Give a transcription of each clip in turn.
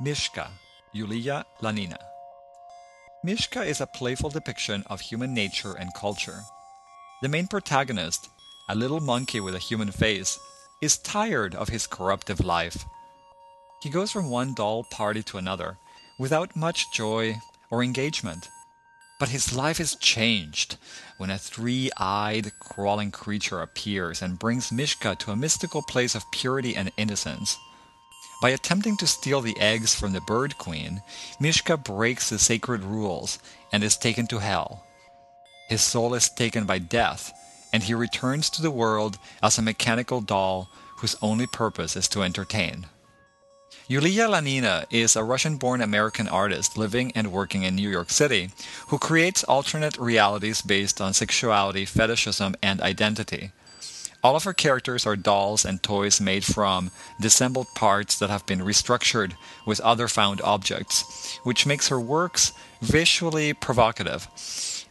Mishka, Yulia Lanina. Mishka is a playful depiction of human nature and culture. The main protagonist, a little monkey with a human face, is tired of his corruptive life. He goes from one dull party to another without much joy or engagement. But his life is changed when a three eyed, crawling creature appears and brings Mishka to a mystical place of purity and innocence. By attempting to steal the eggs from the bird queen, Mishka breaks the sacred rules and is taken to hell. His soul is taken by death, and he returns to the world as a mechanical doll whose only purpose is to entertain. Yulia Lanina is a Russian born American artist living and working in New York City who creates alternate realities based on sexuality, fetishism, and identity. All of her characters are dolls and toys made from dissembled parts that have been restructured with other found objects, which makes her works visually provocative.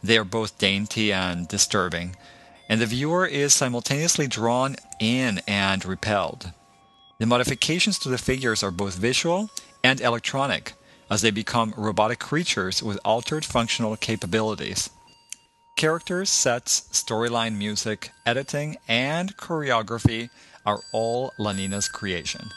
They are both dainty and disturbing, and the viewer is simultaneously drawn in and repelled. The modifications to the figures are both visual and electronic, as they become robotic creatures with altered functional capabilities. Characters, sets, storyline, music, editing, and choreography are all Lanina's creation.